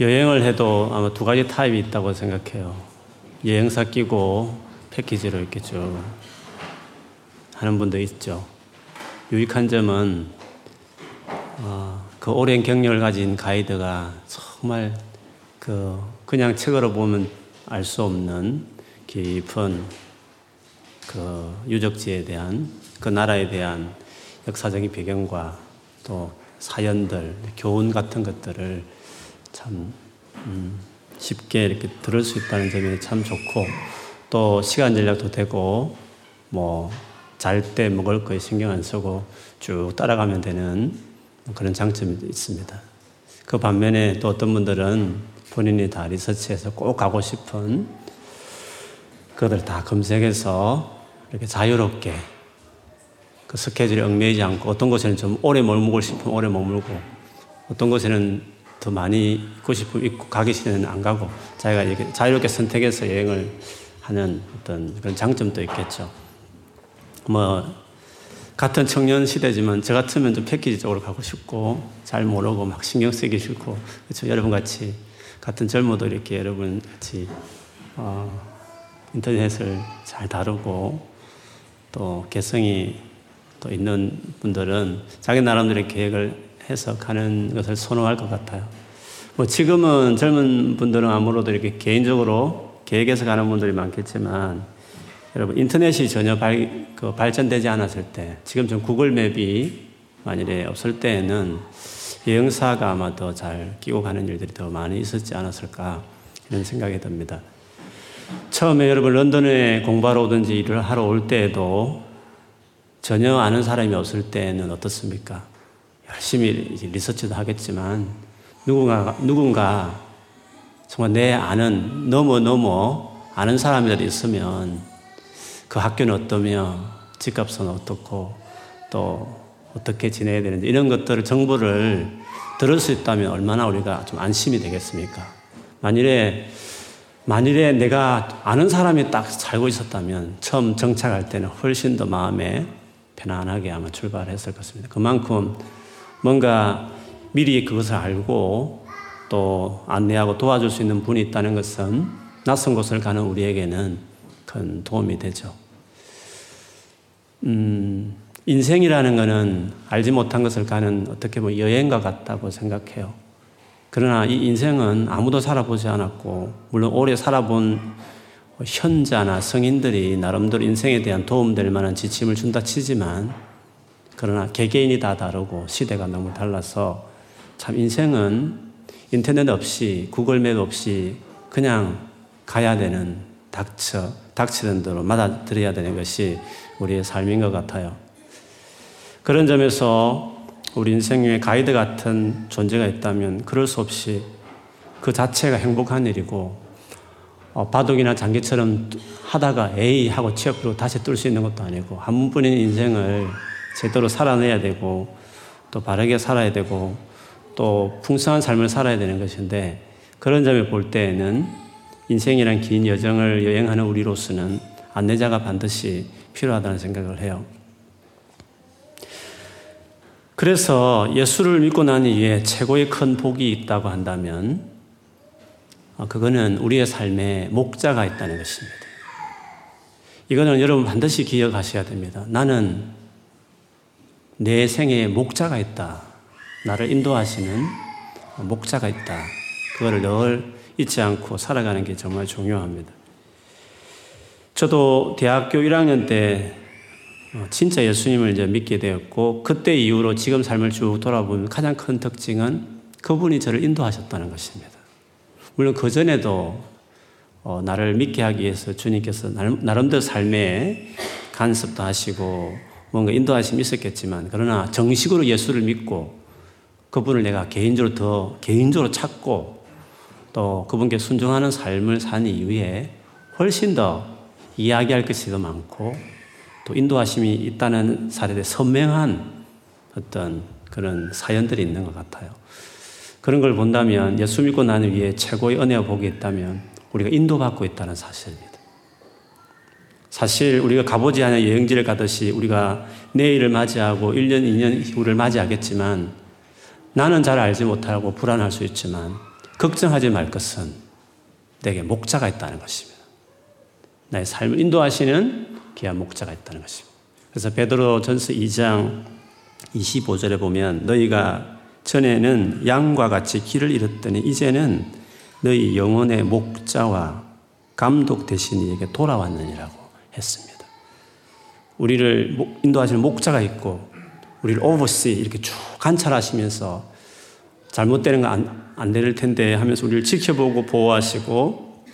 여행을 해도 아마 두 가지 타입이 있다고 생각해요. 여행사 끼고 패키지로 이렇게 쭉 하는 분도 있죠. 유익한 점은 어, 그 오랜 경력을 가진 가이드가 정말 그 그냥 책으로 보면 알 수 없는 깊은 그 유적지에 대한 그 나라에 대한 역사적인 배경과 또 사연들, 교훈 같은 것들을 참 음, 쉽게 이렇게 들을 수 있다는 점이 참 좋고 또 시간 전략도 되고 뭐 잘 때 먹을 거에 신경 안 쓰고 쭉 따라가면 되는 그런 장점이 있습니다. 그 반면에 또 어떤 분들은 본인이 다 리서치해서 꼭 가고 싶은 그것을 다 검색해서 이렇게 자유롭게 그 스케줄에 얽매이지 않고 어떤 곳에는 좀 오래 머물고 싶으면 오래 머물고 어떤 곳에는 더 많이 있고 싶으면 있고 가기 싫으면 안 가고 자기가 이렇게 자유롭게 선택해서 여행을 하는 어떤 그런 장점도 있겠죠. 뭐 같은 청년 시대지만 저 같으면 좀 패키지 쪽으로 가고 싶고 잘 모르고 막 신경 쓰기 싫고 그렇죠. 여러분 같이 같은 젊어도 이렇게 여러분 같이 어, 인터넷을 잘 다루고 또 개성이 또 있는 분들은 자기 나름대로 계획을 해서 가는 것을 선호할 것 같아요. 뭐 지금은 젊은 분들은 아무래도 이렇게 개인적으로 계획해서 가는 분들이 많겠지만 여러분 인터넷이 전혀 발, 그 발전되지 않았을 때 지금 좀 구글 맵이 만일에 없을 때에는 여행사가 아마 더 잘 끼고 가는 일들이 더 많이 있었지 않았을까 이런 생각이 듭니다. 처음에 여러분 런던에 공부하러 오든지 일을 하러 올 때에도 전혀 아는 사람이 없을 때는 어떻습니까? 열심히 리서치도 하겠지만 누군가 누군가 정말 내 아는 너무 너무 아는 사람이라도 있으면 그 학교는 어떠며 집값은 어떻고 또 어떻게 지내야 되는지 이런 것들을 정보를 들을 수 있다면 얼마나 우리가 좀 안심이 되겠습니까? 만일에 만일에 내가 아는 사람이 딱 살고 있었다면 처음 정착할 때는 훨씬 더 마음에 편안하게 아마 출발했을 것입니다. 그만큼 뭔가 미리 그것을 알고 또 안내하고 도와줄 수 있는 분이 있다는 것은 낯선 곳을 가는 우리에게는 큰 도움이 되죠. 음, 인생이라는 것은 알지 못한 것을 가는 어떻게 보면 여행과 같다고 생각해요. 그러나 이 인생은 아무도 살아보지 않았고, 물론 오래 살아본 현자나 성인들이 나름대로 인생에 대한 도움될 만한 지침을 준다 치지만, 그러나 개개인이 다 다르고 시대가 너무 달라서 참 인생은 인터넷 없이 구글맵 없이 그냥 가야 되는 닥쳐 닥치는 대로 맞아들여야 되는 것이 우리의 삶인 것 같아요. 그런 점에서 우리 인생에 가이드 같은 존재가 있다면 그럴 수 없이 그 자체가 행복한 일이고 어, 바둑이나 장기처럼 하다가 에이 하고 취업으로 다시 뜰수 있는 것도 아니고 한 번뿐인 인생을 제대로 살아내야 되고 또 바르게 살아야 되고 또 풍성한 삶을 살아야 되는 것인데 그런 점을 볼 때에는 인생이란 긴 여정을 여행하는 우리로서는 안내자가 반드시 필요하다는 생각을 해요. 그래서 예수를 믿고 난 이후에 최고의 큰 복이 있다고 한다면 어, 그거는 우리의 삶에 목자가 있다는 것입니다. 이거는 여러분 반드시 기억하셔야 됩니다. 나는 내 생에 목자가 있다. 나를 인도하시는 목자가 있다. 그거를 늘 잊지 않고 살아가는 게 정말 중요합니다. 저도 대학교 1학년 때 어, 진짜 예수님을 이제 믿게 되었고 그때 이후로 지금 삶을 쭉 돌아보면 가장 큰 특징은 그분이 저를 인도하셨다는 것입니다. 물론 그 전에도 어, 나를 믿게 하기 위해서 주님께서 나름대로 삶에 간섭도 하시고 뭔가 인도하심이 있었겠지만 그러나 정식으로 예수를 믿고 그분을 내가 개인적으로 더 개인적으로 찾고 또 그분께 순종하는 삶을 산 이후에 훨씬 더 이야기할 것이 더 많고 또 인도하심이 있다는 사례에 선명한 어떤 그런 사연들이 있는 것 같아요. 그런 걸 본다면 예수 믿고 나는 위에 최고의 은혜와 복이 있다면 우리가 인도받고 있다는 사실입니다. 사실 우리가 가보지 않은 여행지를 가듯이 우리가 내일을 맞이하고 1년, 2년 후를 맞이하겠지만 나는 잘 알지 못하고 불안할 수 있지만 걱정하지 말 것은 내게 목자가 있다는 것입니다. 나의 삶을 인도하시는 귀한 목자가 있다는 것입니다. 그래서 베드로 전서 2장 25절에 보면 너희가 전에는 양과 같이 길을 잃었더니 이제는 너희 영혼의 목자와 감독 대신 이에게 돌아왔느니라고 했습니다. 우리를 인도하시는 목자가 있고 우리를 오버시 이렇게 쭉 관찰하시면서 잘못되는 거 안안될 텐데 하면서 우리를 지켜보고 보호하시고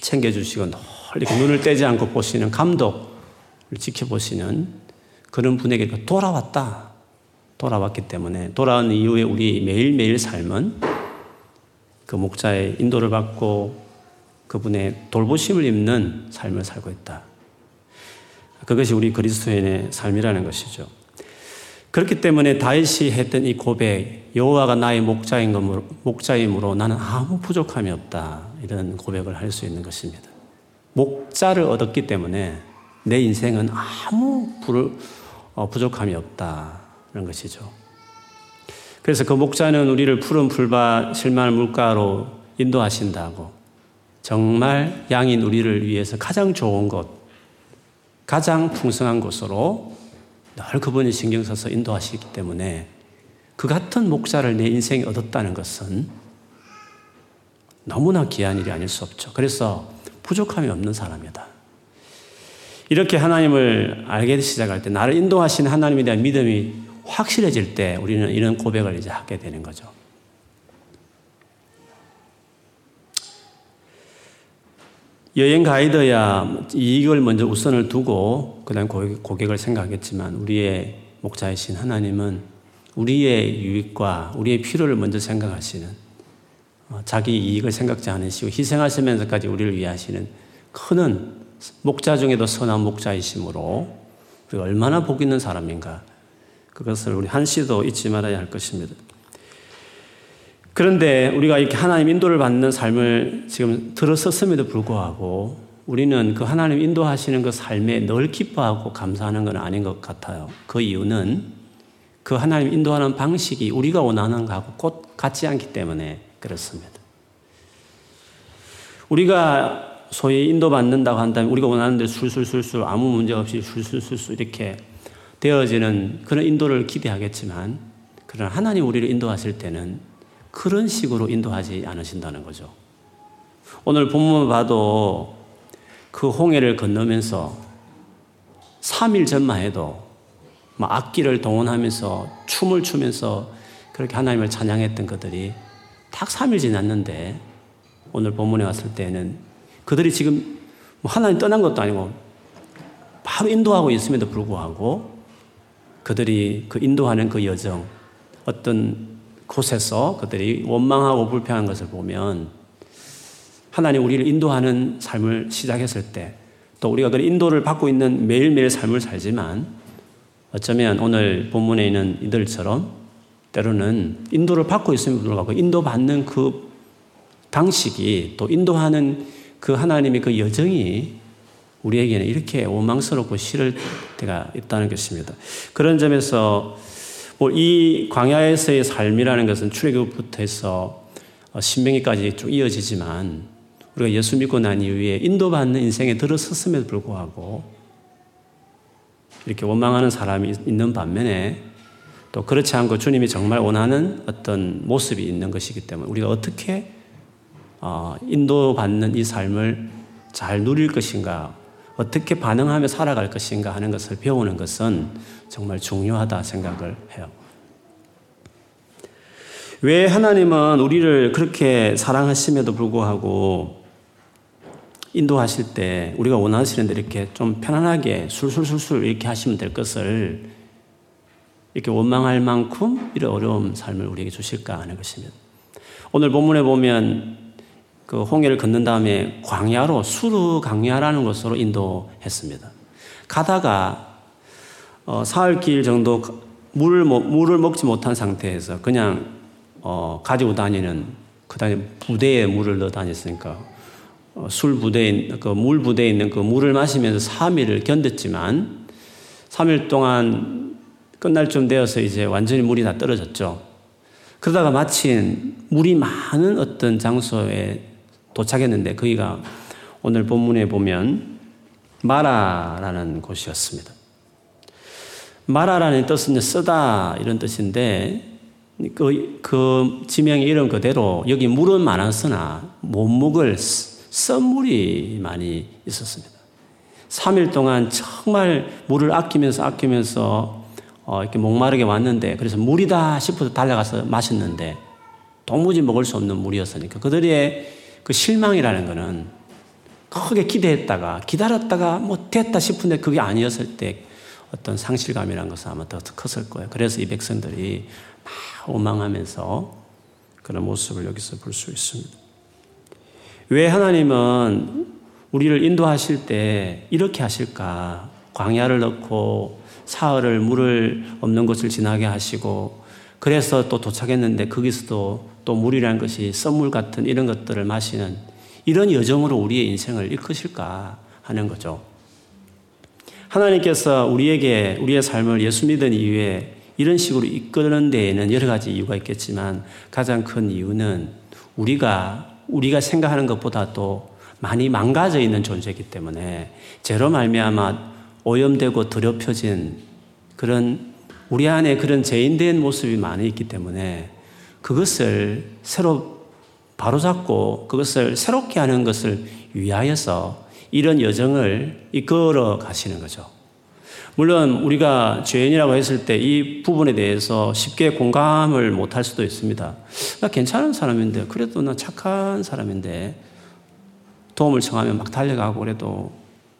챙겨주시고 늘 이렇게 눈을 떼지 않고 보시는 감독을 지켜보시는 그런 분에게 돌아왔다. 돌아왔기 때문에 돌아온 이후에 우리 매일매일 삶은 그 목자의 인도를 받고 그분의 돌보심을 입는 삶을 살고 있다. 그것이 우리 그리스도인의 삶이라는 것이죠. 그렇기 때문에 다윗이 했던 이 고백, 여호와가 나의 목자인 것으로, 목자이므로 나는 아무 부족함이 없다. 이런 고백을 할 수 있는 것입니다. 목자를 얻었기 때문에 내 인생은 아무 어, 부족함이 없다는 것이죠. 그래서 그 목자는 우리를 푸른 풀밭 실만 물가로 인도하신다고 정말 양인 우리를 위해서 가장 좋은 곳, 가장 풍성한 곳으로 늘 그분이 신경 써서 인도하시기 때문에 그 같은 목자를 내 인생에 얻었다는 것은 너무나 귀한 일이 아닐 수 없죠. 그래서 부족함이 없는 사람이다. 이렇게 하나님을 알게 시작할 때, 나를 인도하시는 하나님에 대한 믿음이 확실해질 때 우리는 이런 고백을 이제 하게 되는 거죠. 여행 가이드야 이익을 먼저 우선을 두고 그다음 고객을 생각했지만 우리의 목자이신 하나님은 우리의 유익과 우리의 필요를 먼저 생각하시는 어, 자기 이익을 생각지 않으시고 희생하시면서까지 우리를 위하시는 큰 목자 중에도 선한 목자이심으로 우리가 얼마나 복 있는 사람인가 그것을 우리 한시도 잊지 말아야 할 것입니다. 그런데 우리가 이렇게 하나님 인도를 받는 삶을 지금 들어섰음에도 불구하고 우리는 그 하나님 인도하시는 그 삶에 늘 기뻐하고 감사하는 건 아닌 것 같아요. 그 이유는 그 하나님 인도하는 방식이 우리가 원하는 것하고 곧 같지 않기 때문에 그렇습니다. 우리가 소위 인도받는다고 한다면 우리가 원하는 대로 술술술술 아무 문제 없이 술술술술 이렇게 되어지는 그런 인도를 기대하겠지만 그러나 하나님 우리를 인도하실 때는 그런 식으로 인도하지 않으신다는 거죠. 오늘 본문 봐도 그 홍해를 건너면서 3일 전만 해도 막 악기를 동원하면서 춤을 추면서 그렇게 하나님을 찬양했던 것들이 딱 3일 지났는데 오늘 본문에 왔을 때는 그들이 지금 뭐 하나님 떠난 것도 아니고 바로 인도하고 있음에도 불구하고 그들이 그 인도하는 그 여정 어떤 곳에서 그들이 원망하고 불평한 것을 보면 하나님 우리를 인도하는 삶을 시작했을 때 또 우리가 그 인도를 받고 있는 매일매일 삶을 살지만 어쩌면 오늘 본문에 있는 이들처럼 때로는 인도를 받고 있음에도 불구하고 인도받는 그 방식이 또 인도하는 그 하나님의 그 여정이 우리에게는 이렇게 원망스럽고 싫을 때가 있다는 것입니다. 그런 점에서 뭐 이 광야에서의 삶이라는 것은 출애굽부터 해서 어, 신명기까지 쭉 이어지지만 우리가 예수 믿고 난 이후에 인도받는 인생에 들어섰음에도 불구하고 이렇게 원망하는 사람이 있는 반면에 또 그렇지 않고 주님이 정말 원하는 어떤 모습이 있는 것이기 때문에 우리가 어떻게 어, 인도받는 이 삶을 잘 누릴 것인가 어떻게 반응하며 살아갈 것인가 하는 것을 배우는 것은 정말 중요하다 생각을 해요. 왜 하나님은 우리를 그렇게 사랑하심에도 불구하고 인도하실 때 우리가 원하시는데 이렇게 좀 편안하게 술술술술 이렇게 하시면 될 것을 이렇게 원망할 만큼 이런 어려운 삶을 우리에게 주실까 하는 것입니다. 오늘 본문에 보면 그 홍해를 걷는 다음에 광야로 수르 광야라는 곳으로 인도했습니다. 가다가 어, 사흘 길 정도 물을 물을 먹지 못한 상태에서 그냥 어, 가지고 다니는 그다음에 부대에 물을 넣어 다녔으니까 어, 술 부대에 그 물 부대에 있는 그 물을 마시면서 3일을 견뎠지만 3일 동안 끝날 쯤 되어서 이제 완전히 물이 다 떨어졌죠. 그러다가 마침 물이 많은 어떤 장소에 도착했는데 거기가 오늘 본문에 보면 마라라는 곳이었습니다. 마라라는 뜻은 쓰다 이런 뜻인데 그, 그 지명의 이름 그대로 여기 물은 많았으나 못 먹을 썬물이 많이 있었습니다. 3일 동안 정말 물을 아끼면서 아끼면서 어, 이렇게 목마르게 왔는데 그래서 물이다 싶어서 달려가서 마셨는데 도무지 먹을 수 없는 물이었으니까 그들의 그 실망이라는 것은 크게 기대했다가 기다렸다가 뭐 됐다 싶은데 그게 아니었을 때 어떤 상실감이라는 것은 아마 더 컸을 거예요. 그래서 이 백성들이 막 오망하면서 그런 모습을 여기서 볼 수 있습니다. 왜 하나님은 우리를 인도하실 때 이렇게 하실까? 광야를 넣고 사흘을 물을 없는 곳을 지나게 하시고 그래서 또 도착했는데 거기서도 또 물이라는 것이 썸물 같은 이런 것들을 마시는 이런 여정으로 우리의 인생을 이끄실까 하는 거죠. 하나님께서 우리에게 우리의 삶을 예수 믿은 이후에 이런 식으로 이끄는 데에는 여러 가지 이유가 있겠지만 가장 큰 이유는 우리가 우리가 생각하는 것보다도 많이 망가져 있는 존재이기 때문에 죄로 말미암아 오염되고 더럽혀진 그런 우리 안에 그런 죄인된 모습이 많이 있기 때문에 그것을 새로 바로잡고 그것을 새롭게 하는 것을 위하여서 이런 여정을 이끌어 가시는 거죠. 물론 우리가 죄인이라고 했을 때 이 부분에 대해서 쉽게 공감을 못할 수도 있습니다. 나 괜찮은 사람인데, 그래도 나 착한 사람인데, 도움을 청하면 막 달려가고 그래도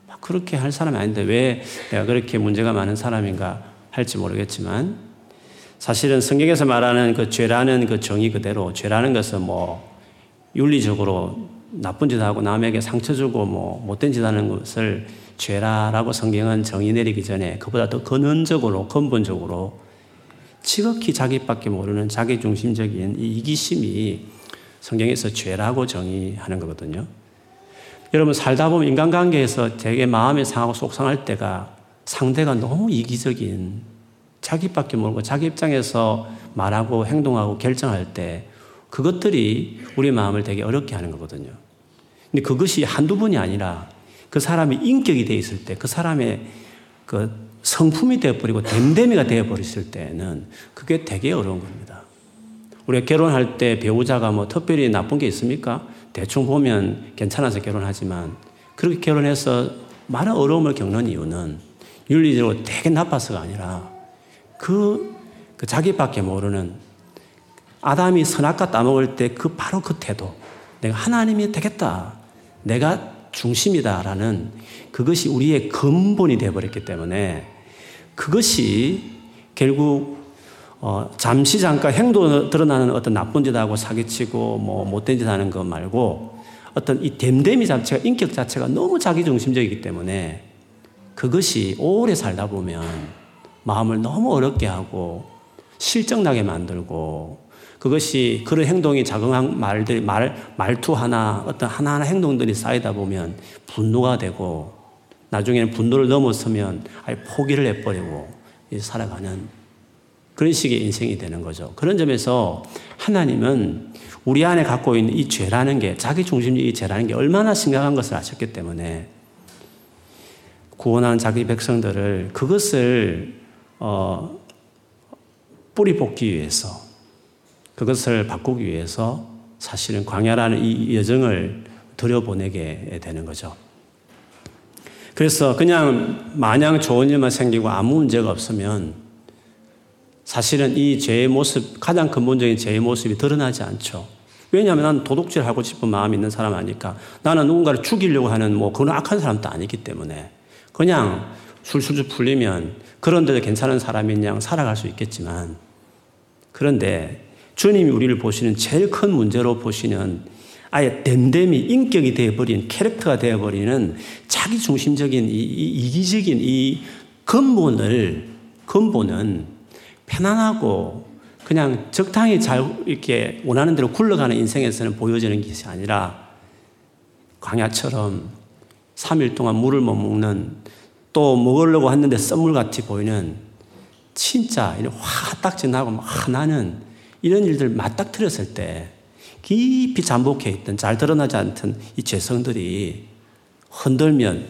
막 그렇게 할 사람이 아닌데 왜 내가 그렇게 문제가 많은 사람인가 할지 모르겠지만 사실은 성경에서 말하는 그 죄라는 그 정의 그대로 죄라는 것은 뭐 윤리적으로 나쁜 짓 하고 남에게 상처 주고 뭐 못된 짓 하는 것을 죄라라고 성경은 정의 내리기 전에 그보다 더 근원적으로 근본적으로 지극히 자기밖에 모르는 자기 중심적인 이 이기심이 성경에서 죄라고 정의하는 거거든요. 여러분 살다 보면 인간관계에서 되게 마음이 상하고 속상할 때가 상대가 너무 이기적인 자기밖에 모르고 자기 입장에서 말하고 행동하고 결정할 때 그것들이 우리 마음을 되게 어렵게 하는 거거든요. 근데 그것이 한두 번이 아니라 그 사람이 인격이 돼 있을 때, 그 사람의 그 성품이 되어버리고 댐댐이가 되어버렸을 때는 그게 되게 어려운 겁니다. 우리가 결혼할 때 배우자가 뭐 특별히 나쁜 게 있습니까? 대충 보면 괜찮아서 결혼하지만 그렇게 결혼해서 많은 어려움을 겪는 이유는 윤리적으로 되게 나빠서가 아니라 그, 그 자기밖에 모르는 아담이 선악과 따먹을 때 그 바로 그 태도. 내가 하나님이 되겠다. 내가 중심이다라는 그것이 우리의 근본이 되어버렸기 때문에 그것이 결국 어, 잠시 잠깐 행동 드러나는 어떤 나쁜 짓하고 사기치고 뭐 못된 짓 하는 것 말고 어떤 이 댐댐이 자체가 인격 자체가 너무 자기중심적이기 때문에 그것이 오래 살다 보면 마음을 너무 어렵게 하고 실정나게 만들고 그것이 그런 행동이 작은 말들 말 말투 하나 어떤 하나하나 행동들이 쌓이다 보면 분노가 되고 나중에는 분노를 넘어서면 아예 포기를 해버리고 살아가는 그런 식의 인생이 되는 거죠. 그런 점에서 하나님은 우리 안에 갖고 있는 이 죄라는 게 자기 중심주의 죄라는 게 얼마나 심각한 것을 아셨기 때문에 구원한 자기 백성들을 그것을 어, 뿌리 뽑기 위해서 그것을 바꾸기 위해서 사실은 광야라는 이 여정을 들여보내게 되는 거죠. 그래서 그냥 마냥 좋은 일만 생기고 아무 문제가 없으면 사실은 이 죄의 모습, 가장 근본적인 죄의 모습이 드러나지 않죠. 왜냐하면 나는 도둑질 하고 싶은 마음이 있는 사람 아니까 나는 누군가를 죽이려고 하는 뭐 그런 악한 사람도 아니기 때문에 그냥 술술 풀리면 그런데도 괜찮은 사람인 양 살아갈 수 있겠지만 그런데 주님이 우리를 보시는 제일 큰 문제로 보시는 아예 댐댐이 인격이 되어버린 캐릭터가 되어버리는 자기 중심적인 이, 이 이기적인 이 근본을 근본은 편안하고 그냥 적당히 잘 이렇게 원하는 대로 굴러가는 인생에서는 보여지는 것이 아니라 광야처럼 3일 동안 물을 못 먹는 또 먹으려고 했는데 썸물같이 보이는 진짜 화딱지 나고 막 나는 이런 일들 맞닥뜨렸을 때 깊이 잠복해 있던 잘 드러나지 않던 이 죄성들이 흔들면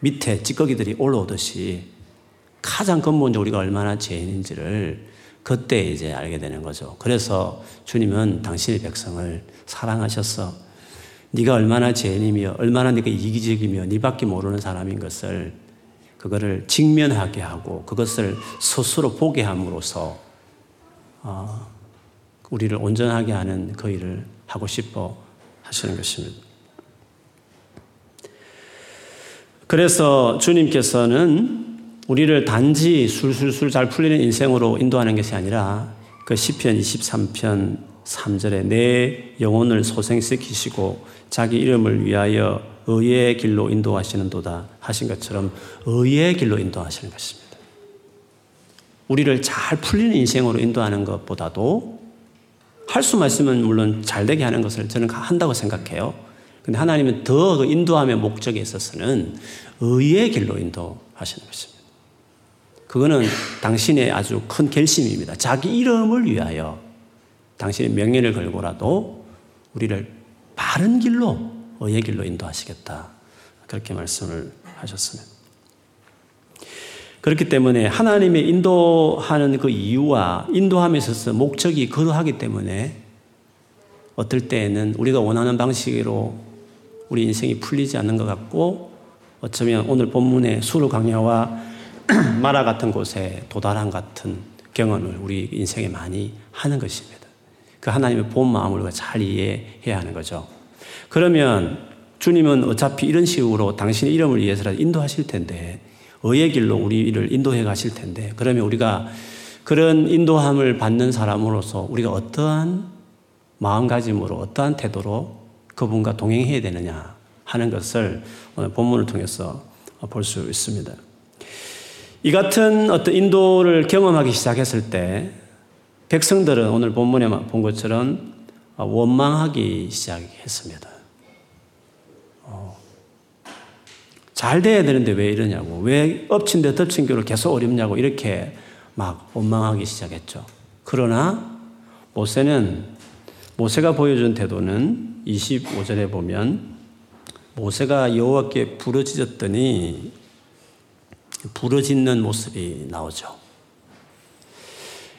밑에 찌꺼기들이 올라오듯이 가장 근본적으로 우리가 얼마나 죄인인지를 그때 이제 알게 되는 거죠. 그래서 주님은 당신의 백성을 사랑하셨어. 네가 얼마나 죄인이며 얼마나 네가 이기적이며 네밖에 모르는 사람인 것을 그거를 직면하게 하고 그것을 스스로 보게 함으로써 어, 우리를 온전하게 하는 그 일을 하고 싶어 하시는 것입니다. 그래서 주님께서는 우리를 단지 술술술 잘 풀리는 인생으로 인도하는 것이 아니라 그 시편 23편 3절에 내 영혼을 소생시키시고 자기 이름을 위하여 의의 길로 인도하시는도다 하신 것처럼 의의 길로 인도하시는 것입니다. 우리를 잘 풀리는 인생으로 인도하는 것보다도 할 수만 있으면 물론 잘 되게 하는 것을 저는 한다고 생각해요. 근데 하나님은 더그 인도함의 목적에 있어서는 의의 길로 인도하시는 것입니다. 그거는 당신의 아주 큰 결심입니다. 자기 이름을 위하여 당신의 명예를 걸고라도 우리를 바른 길로, 의의 길로 인도하시겠다. 그렇게 말씀을 하셨습니다. 그렇기 때문에 하나님의 인도하는 그 이유와 인도함에 있어서 목적이 그러하기 때문에 어떨 때에는 우리가 원하는 방식으로 우리 인생이 풀리지 않는 것 같고 어쩌면 오늘 본문의 수로 강야와 마라 같은 곳에 도달한 같은 경험을 우리 인생에 많이 하는 것입니다. 그 하나님의 본 마음을 우리가 잘 이해해야 하는 거죠. 그러면 주님은 어차피 이런 식으로 당신의 이름을 위해서라도 인도하실 텐데, 의의 길로 우리를 인도해 가실 텐데, 그러면 우리가 그런 인도함을 받는 사람으로서 우리가 어떠한 마음가짐으로, 어떠한 태도로 그분과 동행해야 되느냐 하는 것을 오늘 본문을 통해서 볼 수 있습니다. 이 같은 어떤 인도를 경험하기 시작했을 때 백성들은 오늘 본문에 본 것처럼 원망하기 시작했습니다. 어, 잘 돼야 되는데 왜 이러냐고, 왜 엎친 데 덮친 격으로 계속 어렵냐고 이렇게 막 원망하기 시작했죠. 그러나 모세는 모세가 보여준 태도는 25절에 보면 모세가 여호와께 부르짖었더니 부러짓는 모습이 나오죠.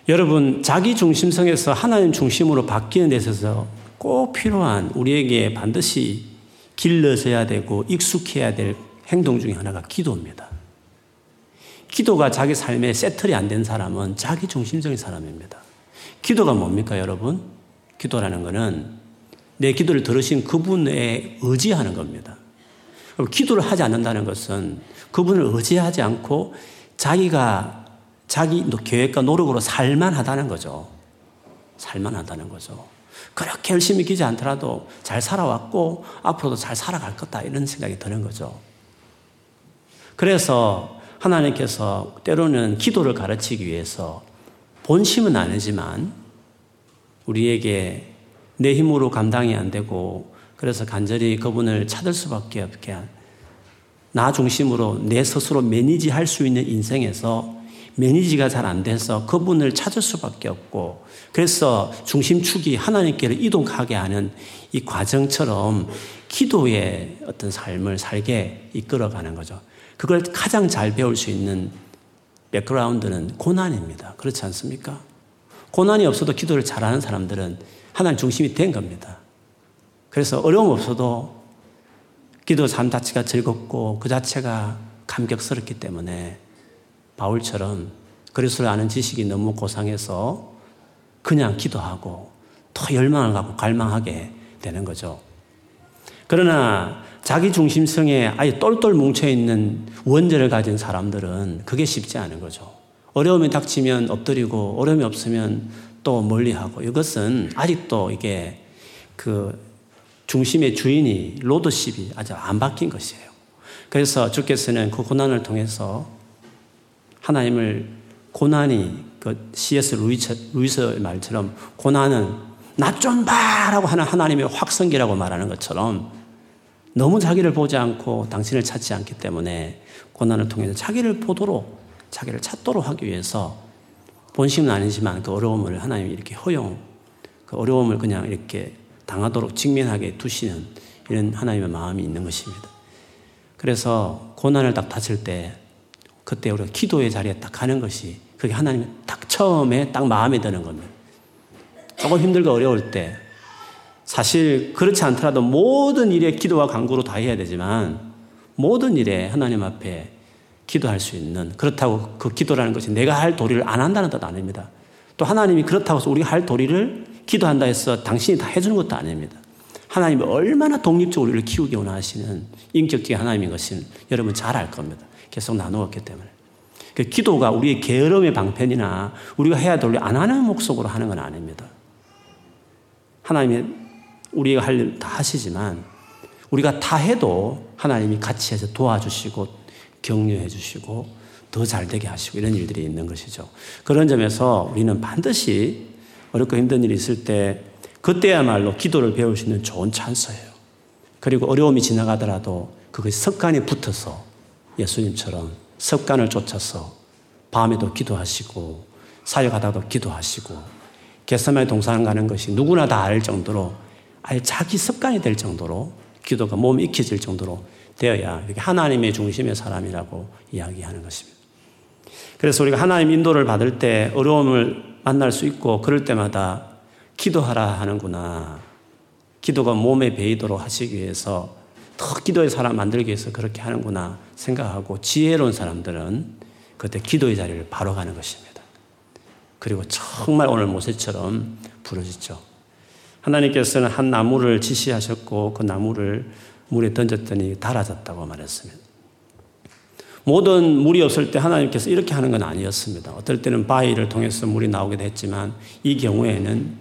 여러분, 자기 중심성에서 하나님 중심으로 바뀌는 데 있어서 꼭 필요한 우리에게 반드시 길러져야 되고 익숙해야 될 행동 중에 하나가 기도입니다. 기도가 자기 삶에 세틀이 안 된 사람은 자기 중심적인 사람입니다. 기도가 뭡니까, 여러분? 기도라는 것은 내 기도를 들으신 그분에 의지하는 겁니다. 기도를 하지 않는다는 것은 그분을 의지하지 않고 자기가 자기 계획과 노력으로 살만하다는 거죠. 살만하다는 거죠. 그렇게 열심히 기지 않더라도 잘 살아왔고 앞으로도 잘 살아갈 거다 이런 생각이 드는 거죠. 그래서 하나님께서 때로는 기도를 가르치기 위해서 본심은 아니지만 우리에게 내 힘으로 감당이 안 되고 그래서 간절히 그분을 찾을 수밖에 없게 나 중심으로 내 스스로 매니지 할 수 있는 인생에서 매니지가 잘 안 돼서 그분을 찾을 수밖에 없고 그래서 중심축이 하나님께로 이동하게 하는 이 과정처럼 기도의 어떤 삶을 살게 이끌어가는 거죠. 그걸 가장 잘 배울 수 있는 백그라운드는 고난입니다. 그렇지 않습니까? 고난이 없어도 기도를 잘하는 사람들은 하나님 중심이 된 겁니다. 그래서 어려움 없어도 기도 삶 자체가 즐겁고 그 자체가 감격스럽기 때문에 바울처럼 그리스도를 아는 지식이 너무 고상해서 그냥 기도하고 더 열망을 갖고 갈망하게 되는 거죠. 그러나 자기 중심성에 아예 똘똘 뭉쳐 있는 원죄를 가진 사람들은 그게 쉽지 않은 거죠. 어려움이 닥치면 엎드리고 어려움이 없으면 또 멀리하고 이것은 아직도 이게 그 중심의 주인이 로드십이 아주 안 바뀐 것이에요. 그래서 주께서는 그 고난을 통해서 하나님을 고난이 그 C.S. 루이스, 루이스 말처럼 고난은 나 좀 봐라고 하는 하나님의 확성기라고 말하는 것처럼 너무 자기를 보지 않고 당신을 찾지 않기 때문에 고난을 통해서 자기를 보도록 자기를 찾도록 하기 위해서 본심은 아니지만 그 어려움을 하나님이 이렇게 허용해 그 어려움을 그냥 이렇게 당하도록 직면하게 두시는 이런 하나님의 마음이 있는 것입니다. 그래서 고난을 딱 다칠 때 그때 우리가 기도의 자리에 딱 가는 것이 그게 하나님이 딱 처음에 딱 마음에 드는 겁니다. 조금 힘들고 어려울 때 사실 그렇지 않더라도 모든 일에 기도와 간구로 다 해야 되지만 모든 일에 하나님 앞에 기도할 수 있는 그렇다고 그 기도라는 것이 내가 할 도리를 안 한다는 뜻 아닙니다. 또 하나님이 그렇다고 해서 우리가 할 도리를 기도한다 해서 당신이 다 해주는 것도 아닙니다. 하나님이 얼마나 독립적으로 우리를 키우기 원하시는 인격적인 하나님인 것은 여러분 잘 알 겁니다. 계속 나누었기 때문에. 그 기도가 우리의 게으름의 방편이나 우리가 해야 될 일 안 하는 목적으로 하는 건 아닙니다. 하나님이 우리가 할 일 다 하시지만 우리가 다 해도 하나님이 같이 해서 도와주시고 격려해 주시고 더 잘 되게 하시고 이런 일들이 있는 것이죠. 그런 점에서 우리는 반드시 어렵고 힘든 일이 있을 때 그때야말로 기도를 배울 수 있는 좋은 찬스예요. 그리고 어려움이 지나가더라도 그것이 습관이 붙어서 예수님처럼 습관을 쫓아서 밤에도 기도하시고 사역하다도 기도하시고 개사마의 동산 가는 것이 누구나 다 알 정도로 아예 자기 습관이 될 정도로 기도가 몸에 익혀질 정도로 되어야 이렇게 하나님의 중심의 사람이라고 이야기하는 것입니다. 그래서 우리가 하나님 인도를 받을 때 어려움을 만날 수 있고 그럴 때마다 기도하라 하는구나. 기도가 몸에 배이도록 하시기 위해서 더 기도의 사람 만들기 위해서 그렇게 하는구나 생각하고 지혜로운 사람들은 그때 기도의 자리를 바로 가는 것입니다. 그리고 정말 오늘 모세처럼 부르짖죠. 하나님께서는 한 나무를 지시하셨고 그 나무를 물에 던졌더니 달아졌다고 말했습니다. 모든 물이 없을 때 하나님께서 이렇게 하는 건 아니었습니다. 어떨 때는 바위를 통해서 물이 나오기도 했지만 이 경우에는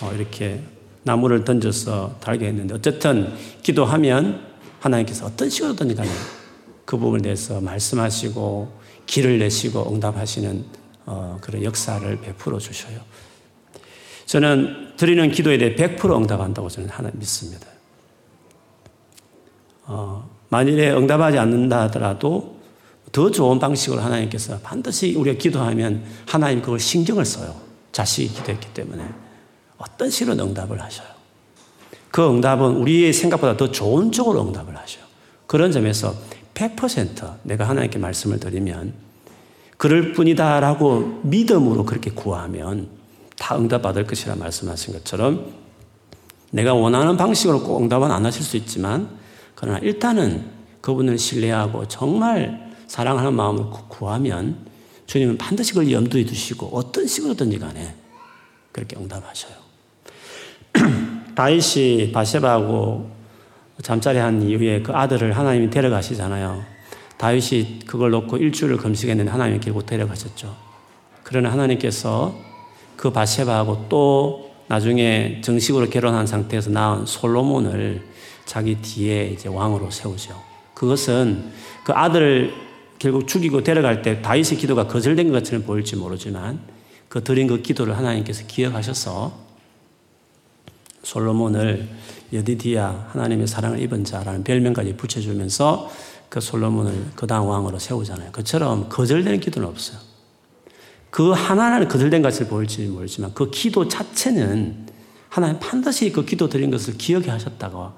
어, 이렇게 나무를 던져서 달게 했는데 어쨌든 기도하면 하나님께서 어떤 식으로든 간에 그 부분에 대해서 말씀하시고 길을 내시고 응답하시는 어, 그런 역사를 베풀어 주셔요. 저는 드리는 기도에 대해 100% 응답한다고 저는 하나 믿습니다. 어, 만일에 응답하지 않는다 하더라도 더 좋은 방식으로 하나님께서 반드시 우리가 기도하면 하나님 그걸 신경을 써요. 자식이 기도했기 때문에. 어떤 식으로 응답을 하셔요. 그 응답은 우리의 생각보다 더 좋은 쪽으로 응답을 하셔요. 그런 점에서 100% 내가 하나님께 말씀을 드리면 그럴 뿐이다라고 믿음으로 그렇게 구하면 다 응답받을 것이라 말씀하신 것처럼 내가 원하는 방식으로 꼭 응답은 안 하실 수 있지만 그러나 일단은 그분을 신뢰하고 정말 사랑하는 마음을 구하면 주님은 반드시 그걸 염두에 두시고 어떤 식으로든지 간에 그렇게 응답하셔요. 다윗이 바세바하고 잠자리 한 이후에 그 아들을 하나님이 데려가시잖아요. 다윗이 그걸 놓고 일주일을 금식했는데 하나님이 결국 데려가셨죠. 그러나 하나님께서 그 바세바하고 또 나중에 정식으로 결혼한 상태에서 낳은 솔로몬을 자기 뒤에 이제 왕으로 세우죠. 그것은 그 아들을 결국 죽이고 데려갈 때 다윗의 기도가 거절된 것처럼 보일지 모르지만 그 드린 그 기도를 하나님께서 기억하셔서 솔로몬을 여디디야 하나님의 사랑을 입은 자라는 별명까지 붙여주면서 그 솔로몬을 그 다음 왕으로 세우잖아요. 그처럼 거절되는 기도는 없어요. 그 하나하나는 거절된 것을 보일지 모르지만 그 기도 자체는 하나님 반드시 그 기도 드린 것을 기억해 하셨다고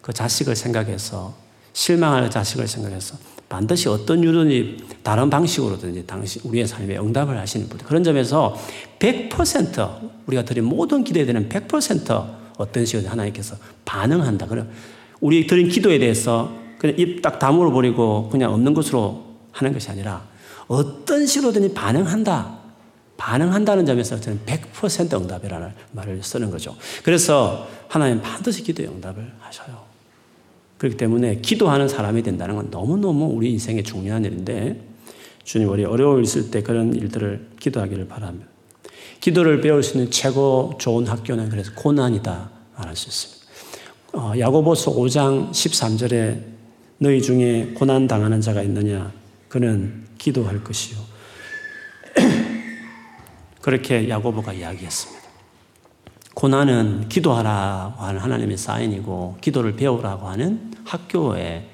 그 자식을 생각해서 실망할 자식을 생각해서 반드시 어떤 유든지 다른 방식으로든지 당시 우리의 삶에 응답을 하시는 분. 그런 점에서 100% 우리가 드린 모든 기도에 대한 100% 어떤 식으로 하나님께서 반응한다. 그래 우리 드린 기도에 대해서 그냥 입 딱 다물어 버리고 그냥 없는 것으로 하는 것이 아니라 어떤 식으로든지 반응한다. 반응한다는 점에서 저는 100% 응답이라는 말을 쓰는 거죠. 그래서 하나님 반드시 기도에 응답을 하셔요. 그렇기 때문에 기도하는 사람이 된다는 건 너무너무 우리 인생에 중요한 일인데 주님 우리 어려울 있을 때 그런 일들을 기도하기를 바랍니다. 기도를 배울 수 있는 최고 좋은 학교는 그래서 고난이다 말할 수 있습니다. 어, 야고보서 5장 13절에 너희 중에 고난 당하는 자가 있느냐 그는 기도할 것이요. 그렇게 야고보가 이야기했습니다. 고난은 기도하라고 하는 하나님의 사인이고 기도를 배우라고 하는 학교에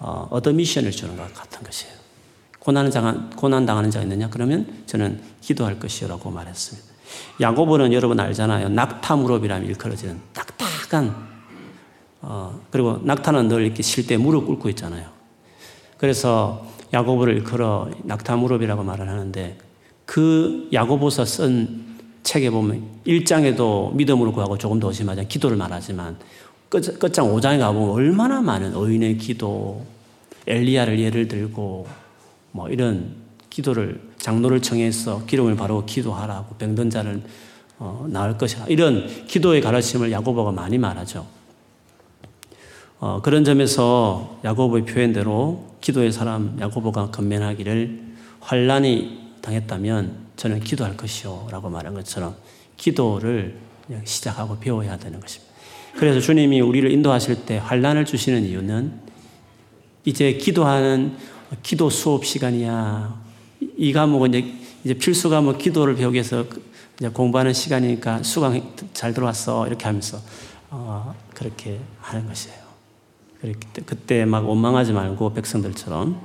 어, 어더 미션을 주는 것 같은 것이에요. 고난 당하는 자가 있느냐? 그러면 저는 기도할 것이라고 말했습니다. 야고보는 여러분 알잖아요. 낙타 무릎이라면 일컬어지는 딱딱한 어, 그리고 낙타는 늘 이렇게 쉴 때 무릎 꿇고 있잖아요. 그래서 야고보를 일컬어 낙타 무릎이라고 말을 하는데 그 야고보서 쓴 책에 보면 1장에도 믿음으로 구하고 조금 더 심하자 기도를 말하지만 끝, 끝장 5장에 가보면 얼마나 많은 의인의 기도, 엘리야를 예를 들고 뭐 이런 기도를 장로를 청해서 기름을 바르고 기도하라고 병든 자를 어, 나을 것이라 이런 기도의 가르침을 야고보가 많이 말하죠. 어, 그런 점에서 야고보의 표현대로 기도의 사람 야고보가 건면하기를 환란이 당했다면 저는 기도할 것이요라고 말한 것처럼 기도를 시작하고 배워야 되는 것입니다. 그래서 주님이 우리를 인도하실 때 환란을 주시는 이유는 이제 기도하는 기도 수업 시간이야. 이 과목은 이제, 이제 필수 과목 기도를 배우기 위해서 이제 공부하는 시간이니까 수강 잘 들어왔어. 이렇게 하면서, 어, 그렇게 하는 것이에요. 그때, 그때 막 원망하지 말고 백성들처럼,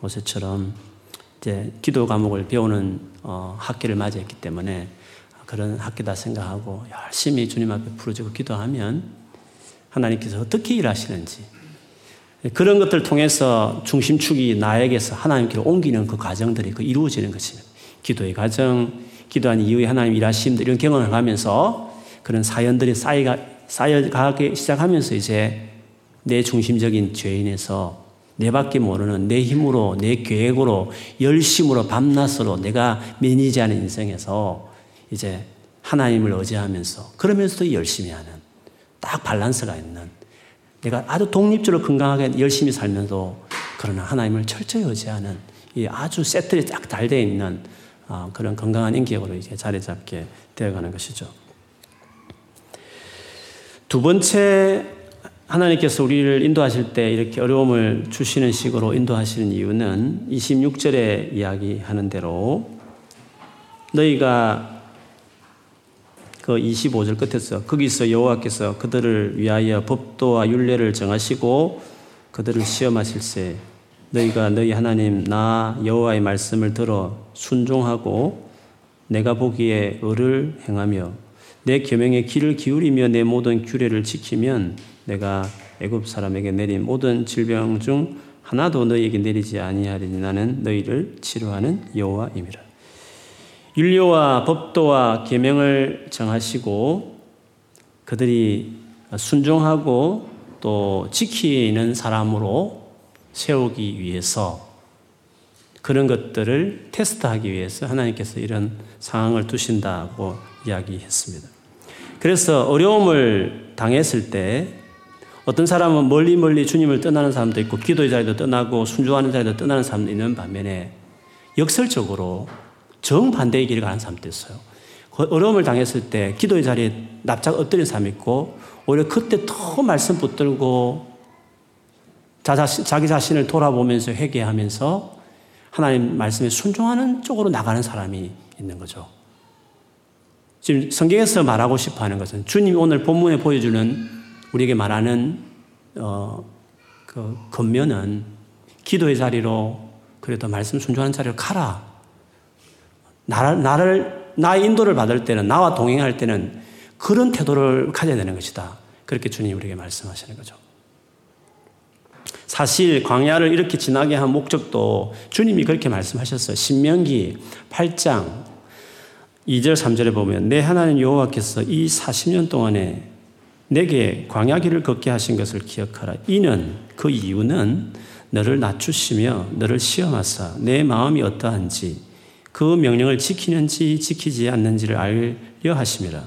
모세처럼 이제 기도 과목을 배우는 어, 학기를 맞이했기 때문에 그런 학기다 생각하고 열심히 주님 앞에 부르짖고 기도하면 하나님께서 어떻게 일하시는지 그런 것들을 통해서 중심축이 나에게서 하나님께로 옮기는 그 과정들이 그 이루어지는 것입니다. 기도의 과정, 기도한 이후에 하나님 일하심들 이런 경험을 하면서 그런 사연들이 쌓여가, 쌓여가기 시작하면서 이제 내 중심적인 죄인에서 내밖에 모르는 내 힘으로, 내 계획으로, 열심으로, 밤낮으로 내가 매니지 하는 인생에서 이제 하나님을 의지하면서 그러면서도 열심히 하는 딱 밸런스가 있는 내가 아주 독립적으로 건강하게 열심히 살면서 그러나 하나님을 철저히 의지하는 이 아주 세트리 딱잘 되어 있는 어, 그런 건강한 인격으로 이제 자리 잡게 되어가는 것이죠. 두 번째 하나님께서 우리를 인도하실 때 이렇게 어려움을 주시는 식으로 인도하시는 이유는 26절에 이야기하는 대로 너희가 그 25절 끝에서 거기서 여호와께서 그들을 위하여 법도와 윤례를 정하시고 그들을 시험하실세 너희가 너희 하나님 나 여호와의 말씀을 들어 순종하고 내가 보기에 의를 행하며 내 계명의 길을 기울이며 내 모든 규례를 지키면 내가 애굽 사람에게 내린 모든 질병 중 하나도 너희에게 내리지 아니하리니 나는 너희를 치료하는 여호와임이라. 윤리와 법도와 계명을 정하시고 그들이 순종하고 또 지키는 사람으로 세우기 위해서 그런 것들을 테스트하기 위해서 하나님께서 이런 상황을 두신다고 이야기했습니다. 그래서 어려움을 당했을 때 어떤 사람은 멀리 멀리 주님을 떠나는 사람도 있고 기도의 자리도 떠나고 순종하는 자리도 떠나는 사람도 있는 반면에 역설적으로 정반대의 길을 가는 사람도 있어요. 그 어려움을 당했을 때 기도의 자리에 납작 엎드린 사람이 있고 오히려 그때 더 말씀 붙들고 자기 자신을 돌아보면서 회개하면서 하나님 말씀에 순종하는 쪽으로 나가는 사람이 있는 거죠. 지금 성경에서 말하고 싶어 하는 것은 주님 오늘 본문에 보여주는 우리에게 말하는 어, 그 겉면은 기도의 자리로 그래도 말씀 순종하는 자리로 가라. 나를, 나를, 나의 인도를 받을 때는, 나와 동행할 때는 그런 태도를 가져야 되는 것이다. 그렇게 주님 우리에게 말씀하시는 거죠. 사실 광야를 이렇게 지나게 한 목적도 주님이 그렇게 말씀하셨어요. 신명기 8장 2절 3절에 보면 내 하나님 여호와께서 이 40년 동안에 내게 광야 길을 걷게 하신 것을 기억하라. 이는 그 이유는 너를 낮추시며 너를 시험하사 내 마음이 어떠한지 그 명령을 지키는지 지키지 않는지를 알려 하심이라.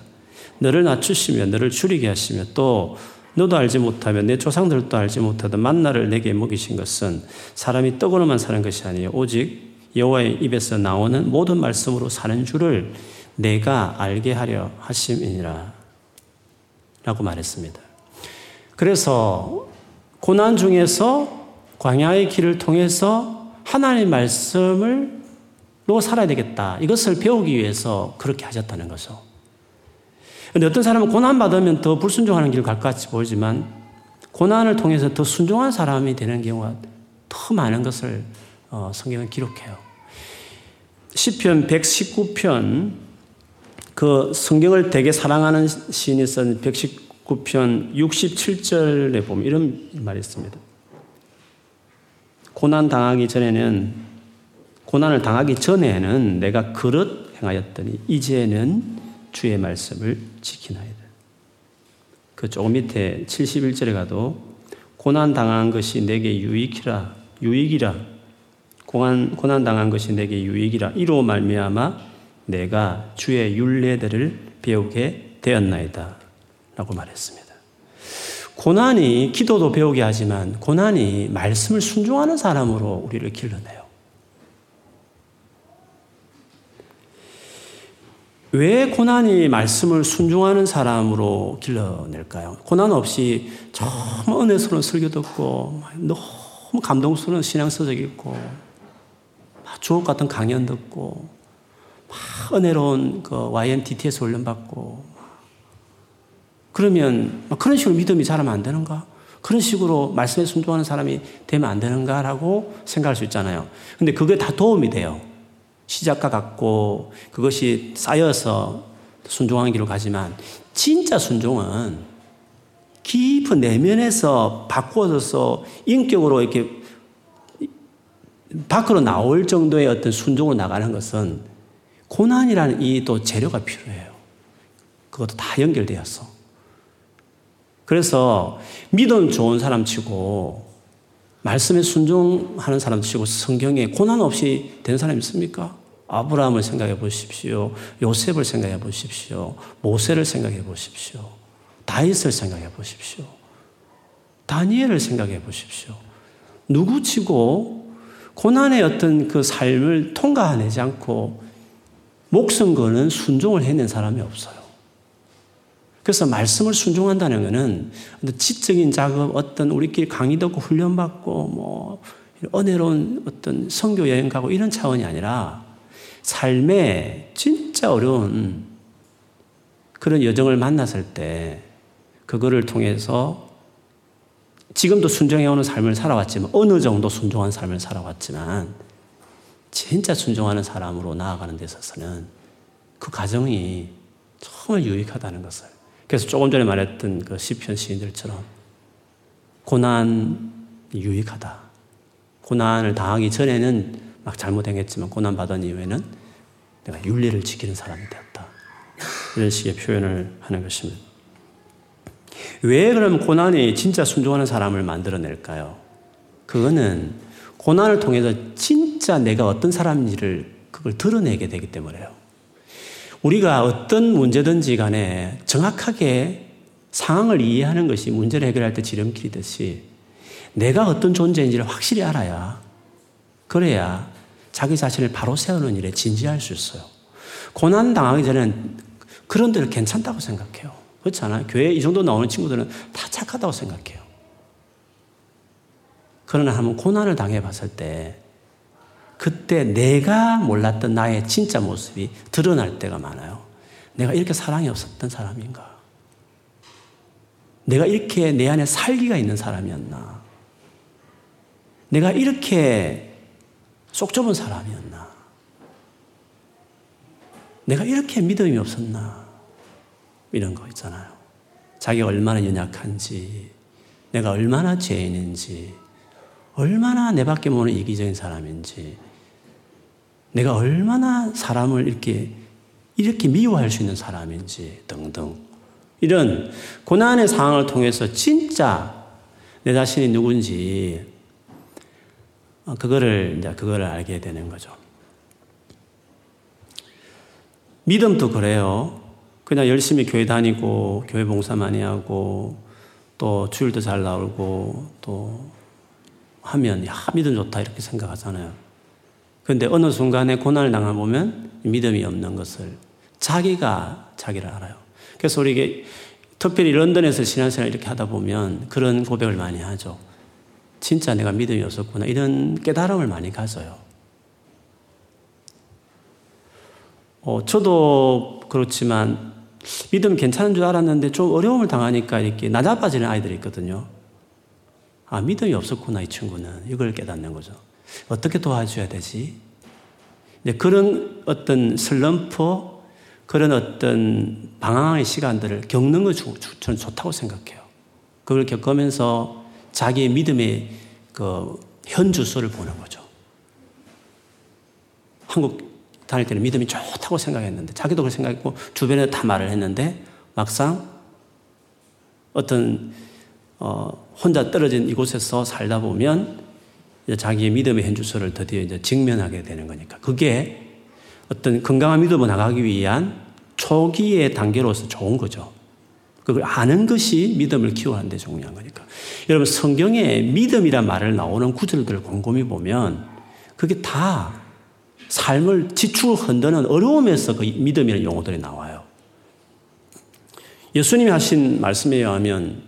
너를 낮추시며 너를 줄이게 하시며 또 너도 알지 못하며 내 조상들도 알지 못하던 만나를 내게 먹이신 것은 사람이 떡으로만 사는 것이 아니요 오직 여호와의 입에서 나오는 모든 말씀으로 사는 줄을 내가 알게 하려 하심이니라 라고 말했습니다. 그래서 고난 중에서 광야의 길을 통해서 하나님의 말씀을 로 살아야 되겠다. 이것을 배우기 위해서 그렇게 하셨다는 거죠. 근데 어떤 사람은 고난받으면 더 불순종하는 길을 갈 것 같이 보이지만 고난을 통해서 더 순종한 사람이 되는 경우가 더 많은 것을 어, 성경은 기록해요. 시편 119편 그 성경을 되게 사랑하는 시인이 쓴 119편 67절에 보면 이런 말이 있습니다. 고난 당하기 전에는 고난을 당하기 전에는 내가 그릇 행하였더니 이제는 주의 말씀을 지키나이다. 그 조금 밑에 71절에 가도 고난 당한 것이 내게 유익이라 유익이라 고난 고난 당한 것이 내게 유익이라 이로 말미암아 내가 주의 윤례들을 배우게 되었나이다. 라고 말했습니다. 고난이 기도도 배우게 하지만 고난이 말씀을 순종하는 사람으로 우리를 길러내요. 왜 고난이 말씀을 순종하는 사람으로 길러낼까요? 고난 없이 정말 은혜스러운 설교 듣고 너무 감동스러운 신앙 서적 읽고 주옥 같은 강연 듣고 막 은혜로운 그 YMTT에서 훈련 받고 그러면 그런 식으로 믿음이 자라면 안 되는가? 그런 식으로 말씀에 순종하는 사람이 되면 안 되는가라고 생각할 수 있잖아요. 근데 그게 다 도움이 돼요. 시작과 같고 그것이 쌓여서 순종하는 길로 가지만 진짜 순종은 깊은 내면에서 바꾸어져서 인격으로 이렇게 밖으로 나올 정도의 어떤 순종으로 나가는 것은 고난이라는 이 또 재료가 필요해요. 그것도 다 연결되었어. 그래서 믿음 좋은 사람 치고 말씀에 순종하는 사람 치고 성경에 고난 없이 된 사람 있습니까? 아브라함을 생각해 보십시오. 요셉을 생각해 보십시오. 모세를 생각해 보십시오. 다윗을 생각해 보십시오. 다니엘을 생각해 보십시오. 누구 치고 고난의 어떤 그 삶을 통과해내지 않고 목숨 거는 순종을 해낸 사람이 없어요. 그래서 말씀을 순종한다는 것은 지적인 작업, 어떤 우리끼리 강의 듣고 훈련받고 뭐 은혜로운 어떤 성교 여행 가고 이런 차원이 아니라 삶에 진짜 어려운 그런 여정을 만났을 때 그거를 통해서 지금도 순종해오는 삶을 살아왔지만 어느 정도 순종한 삶을 살아왔지만 진짜 순종하는 사람으로 나아가는 데 있어서는 그 과정이 정말 유익하다는 것을 그래서 조금 전에 말했던 그 시편 시인들처럼 고난 유익하다. 고난을 당하기 전에는 막 잘못 행했지만 고난 받은 이후에는 내가 윤리를 지키는 사람이 되었다. 이런 식의 표현을 하는 것입니다. 왜 그럼 고난이 진짜 순종하는 사람을 만들어낼까요? 그거는 고난을 통해서 진짜 내가 어떤 사람인지를 그걸 드러내게 되기 때문에요. 우리가 어떤 문제든지 간에 정확하게 상황을 이해하는 것이 문제를 해결할 때 지름길이듯이 내가 어떤 존재인지를 확실히 알아야 그래야 자기 자신을 바로 세우는 일에 진지할 수 있어요. 고난 당하기 전에는 그런 데를 괜찮다고 생각해요. 그렇지 않아요? 교회 이 정도 나오는 친구들은 다 착하다고 생각해요. 그러나 한번 고난을 당해 봤을 때 그때 내가 몰랐던 나의 진짜 모습이 드러날 때가 많아요. 내가 이렇게 사랑이 없었던 사람인가? 내가 이렇게 내 안에 살기가 있는 사람이었나? 내가 이렇게 속 좁은 사람이었나? 내가 이렇게 믿음이 없었나? 이런 거 있잖아요. 자기가 얼마나 연약한지, 내가 얼마나 죄인인지, 얼마나 내 밖에 모르는 이기적인 사람인지, 내가 얼마나 사람을 이렇게, 이렇게 미워할 수 있는 사람인지 등등. 이런 고난의 상황을 통해서 진짜 내 자신이 누군지, 어, 그거를, 이제 그거를 알게 되는 거죠. 믿음도 그래요. 그냥 열심히 교회 다니고, 교회 봉사 많이 하고, 또 주일도 잘 나오고, 또 하면, 야, 믿음 좋다, 이렇게 생각하잖아요. 그런데 어느 순간에 고난을 당해보면 믿음이 없는 것을 자기가 자기를 알아요. 그래서 우리 게 특별히 런던에서 신앙생활 이렇게 하다 보면 그런 고백을 많이 하죠. 진짜 내가 믿음이 없었구나. 이런 깨달음을 많이 가져요. 어, 저도 그렇지만 믿음 괜찮은 줄 알았는데 좀 어려움을 당하니까 이렇게 나자빠지는 아이들이 있거든요. 아, 믿음이 없었구나, 이 친구는. 이걸 깨닫는 거죠. 어떻게 도와줘야 되지? 그런 어떤 슬럼프, 그런 어떤 방황의 시간들을 겪는 거 저는 좋다고 생각해요. 그걸 겪으면서 자기의 믿음의 그 현주소를 보는 거죠. 한국 다닐 때는 믿음이 좋다고 생각했는데 자기도 그렇게 생각했고 주변에 다 말을 했는데 막상 어떤 어, 혼자 떨어진 이곳에서 살다 보면 자기의 믿음의 현주소를 드디어 이제 직면하게 되는 거니까 그게 어떤 건강한 믿음을 나가기 위한 초기의 단계로서 좋은 거죠. 그걸 아는 것이 믿음을 키워하는 데 중요한 거니까. 여러분 성경에 믿음이란 말을 나오는 구절들을 곰곰이 보면 그게 다 삶을 지축을 흔드는 어려움에서 그 믿음이라는 용어들이 나와요. 예수님이 하신 말씀에 의하면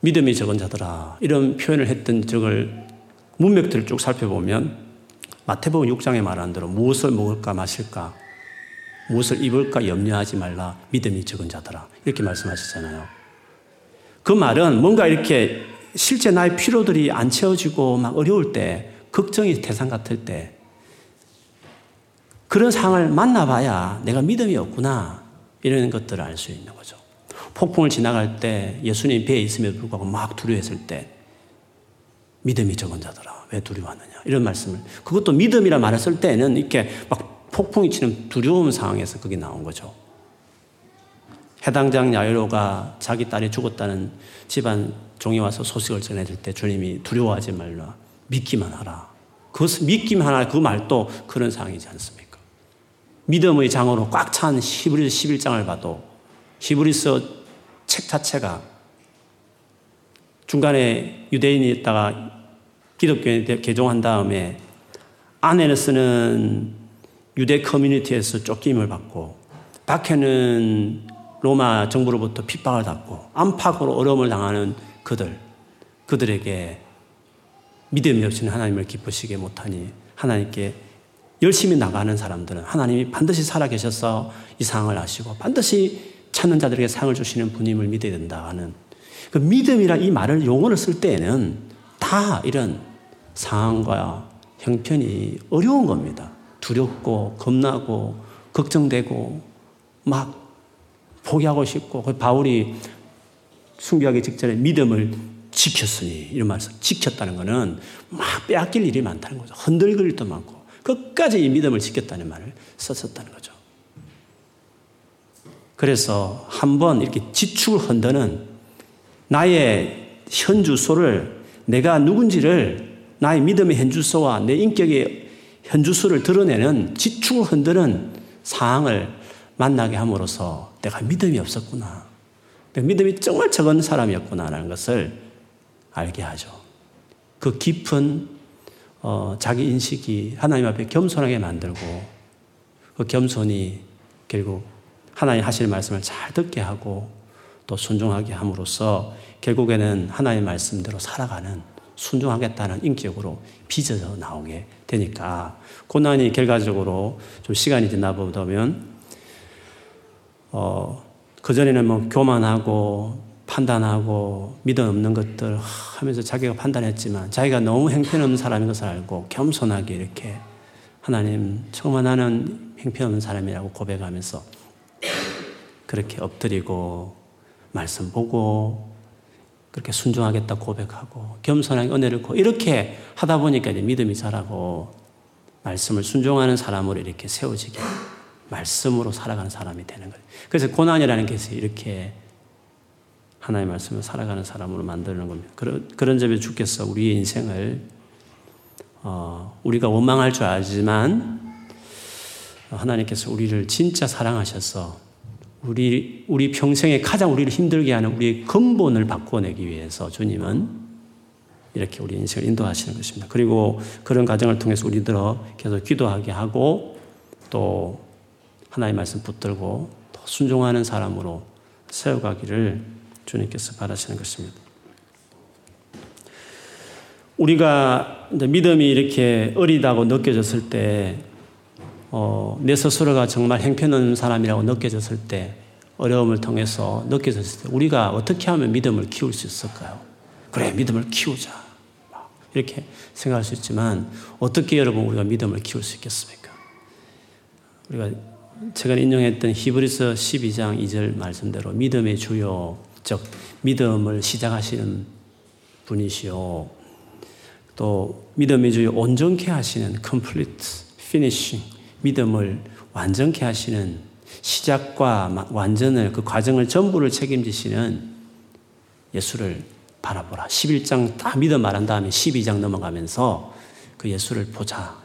믿음이 적은 자들아 이런 표현을 했던 적을 문맥들을 쭉 살펴보면 마태복음 6장에 말한 대로 무엇을 먹을까 마실까 무엇을 입을까 염려하지 말라 믿음이 적은 자들아 이렇게 말씀하셨잖아요. 그 말은 뭔가 이렇게 실제 나의 필요들이 안 채워지고 막 어려울 때 걱정이 대상 같을 때 그런 상황을 만나봐야 내가 믿음이 없구나 이런 것들을 알 수 있는 거죠. 폭풍을 지나갈 때 예수님 배에 있음에도 불구하고 막 두려워했을 때 믿음이 적은 자더라. 왜 두려워하느냐. 이런 말씀을. 그것도 믿음이라 말을 쓸 때는 이렇게 막 폭풍이 치는 두려움 상황에서 그게 나온 거죠. 해당장 야이로가 자기 딸이 죽었다는 집안 종이 와서 소식을 전해줄 때 주님이 두려워하지 말라. 믿기만 하라. 그것 믿기만 하라. 그 말도 그런 상황이지 않습니까? 믿음의 장으로 꽉 찬 히브리서 11장을 봐도 히브리서 책 자체가 중간에 유대인이 있다가 기독교에 개종한 다음에 안에는 쓰는 유대 커뮤니티에서 쫓김을 받고 밖에는 로마 정부로부터 핍박을 받고 안팎으로 어려움을 당하는 그들 그들에게 믿음이 없이는 하나님을 기쁘시게 못하니 하나님께 열심히 나가는 사람들은 하나님이 반드시 살아계셔서 이 상황을 아시고 반드시 찾는 자들에게 상을 주시는 분임을 믿어야 된다 하는 그 믿음이라 이 말을 용어를 쓸 때에는 다 이런 상황과 형편이 어려운 겁니다. 두렵고 겁나고 걱정되고 막 포기하고 싶고 그 바울이 순교하기 직전에 믿음을 지켰으니 이런 말씀 지켰다는 것은 막 빼앗길 일이 많다는 거죠. 흔들릴 일도 많고 끝까지 이 믿음을 지켰다는 말을 썼었다는 거죠. 그래서 한번 이렇게 지축을 흔드는 나의 현 주소를 내가 누군지를 나의 믿음의 현 주소와 내 인격의 현 주소를 드러내는 지축을 흔드는 상황을 만나게 함으로써 내가 믿음이 없었구나. 내가 믿음이 정말 적은 사람이었구나라는 것을 알게 하죠. 그 깊은 어, 자기 인식이 하나님 앞에 겸손하게 만들고 그 겸손이 결국 하나님 하시는 말씀을 잘 듣게 하고 또 순종하게 함으로써 결국에는 하나님의 말씀대로 살아가는 순종하겠다는 인격으로 빚어져 나오게 되니까 고난이 결과적으로 좀 시간이 지나 보면 어, 그전에는 뭐 교만하고 판단하고 믿음 없는 것들 하면서 자기가 판단했지만 자기가 너무 행편없는 사람인 것을 알고 겸손하게 이렇게 하나님 정말 나는 행편없는 사람이라고 고백하면서 그렇게 엎드리고 말씀 보고 그렇게 순종하겠다 고백하고 겸손하게 은혜를 고 이렇게 하다 보니까 이제 믿음이 자라고 말씀을 순종하는 사람으로 이렇게 세워지게 말씀으로 살아가는 사람이 되는 거예요. 그래서 고난이라는 것이 이렇게 하나의 말씀을 살아가는 사람으로 만드는 겁니다. 그런, 그런 점에 주께서 우리의 인생을 어, 우리가 원망할 줄 알지만 하나님께서 우리를 진짜 사랑하셔서 우리, 우리 평생에 가장 우리를 힘들게 하는 우리의 근본을 바꿔내기 위해서 주님은 이렇게 우리 인생을 인도하시는 것입니다. 그리고 그런 과정을 통해서 우리들어 계속 기도하게 하고 또 하나의 말씀 붙들고 순종하는 사람으로 세워가기를 주님께서 바라시는 것입니다. 우리가 믿음이 이렇게 어리다고 느껴졌을 때, 어, 내 스스로가 정말 행편없는 사람이라고 느껴졌을 때, 어려움을 통해서 느껴졌을 때, 우리가 어떻게 하면 믿음을 키울 수 있을까요? 그래, 믿음을 키우자. 이렇게 생각할 수 있지만, 어떻게 여러분 우리가 믿음을 키울 수 있겠습니까? 우리가 최근 인용했던 히브리서 12장 2절 말씀대로 믿음의 주요, 즉 믿음을 시작하시는 분이시오. 또 믿음의 주요 온전케 하시는 complete finishing 믿음을 완전케 하시는 시작과 완전을 그 과정을 전부를 책임지시는 예수를 바라보라. 11장 다 믿음 말한 다음에 12장 넘어가면서 그 예수를 보자.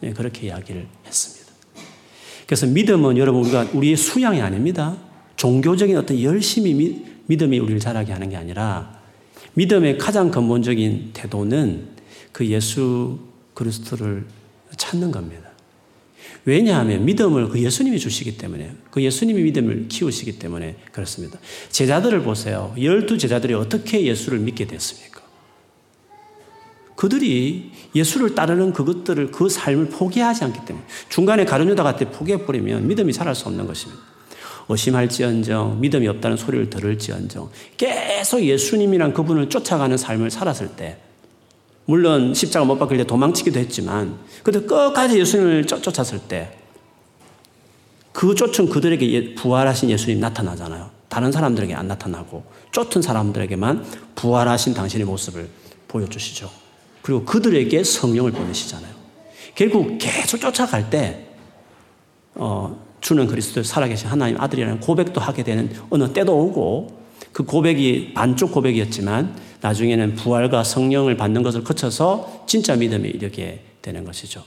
네, 그렇게 이야기를 했습니다. 그래서 믿음은 여러분 우리가 우리의 수양이 아닙니다. 종교적인 어떤 열심히 미, 믿음이 우리를 자라게 하는 게 아니라 믿음의 가장 근본적인 태도는 그 예수 그리스도를 찾는 겁니다. 왜냐하면 믿음을 그 예수님이 주시기 때문에 그 예수님이 믿음을 키우시기 때문에 그렇습니다. 제자들을 보세요. 열두 제자들이 어떻게 예수를 믿게 됐습니까? 그들이 예수를 따르는 그것들을 그 삶을 포기하지 않기 때문에 중간에 가룟유다 같은 포기해버리면 믿음이 자랄 수 없는 것입니다. 의심할지언정 믿음이 없다는 소리를 들을지언정 계속 예수님이란 그분을 쫓아가는 삶을 살았을 때 물론 십자가 못 박힐 때 도망치기도 했지만 그때 끝까지 예수님을 쫓았을 때 그 쫓은 그들에게 예, 부활하신 예수님 나타나잖아요. 다른 사람들에게 안 나타나고 쫓은 사람들에게만 부활하신 당신의 모습을 보여주시죠. 그리고 그들에게 성령을 보내시잖아요. 결국 계속 쫓아갈 때 어, 주는 그리스도 살아계신 하나님 아들이라는 고백도 하게 되는 어느 때도 오고 그 고백이 반쪽 고백이었지만 나중에는 부활과 성령을 받는 것을 거쳐서 진짜 믿음이 이렇게 되는 것이죠.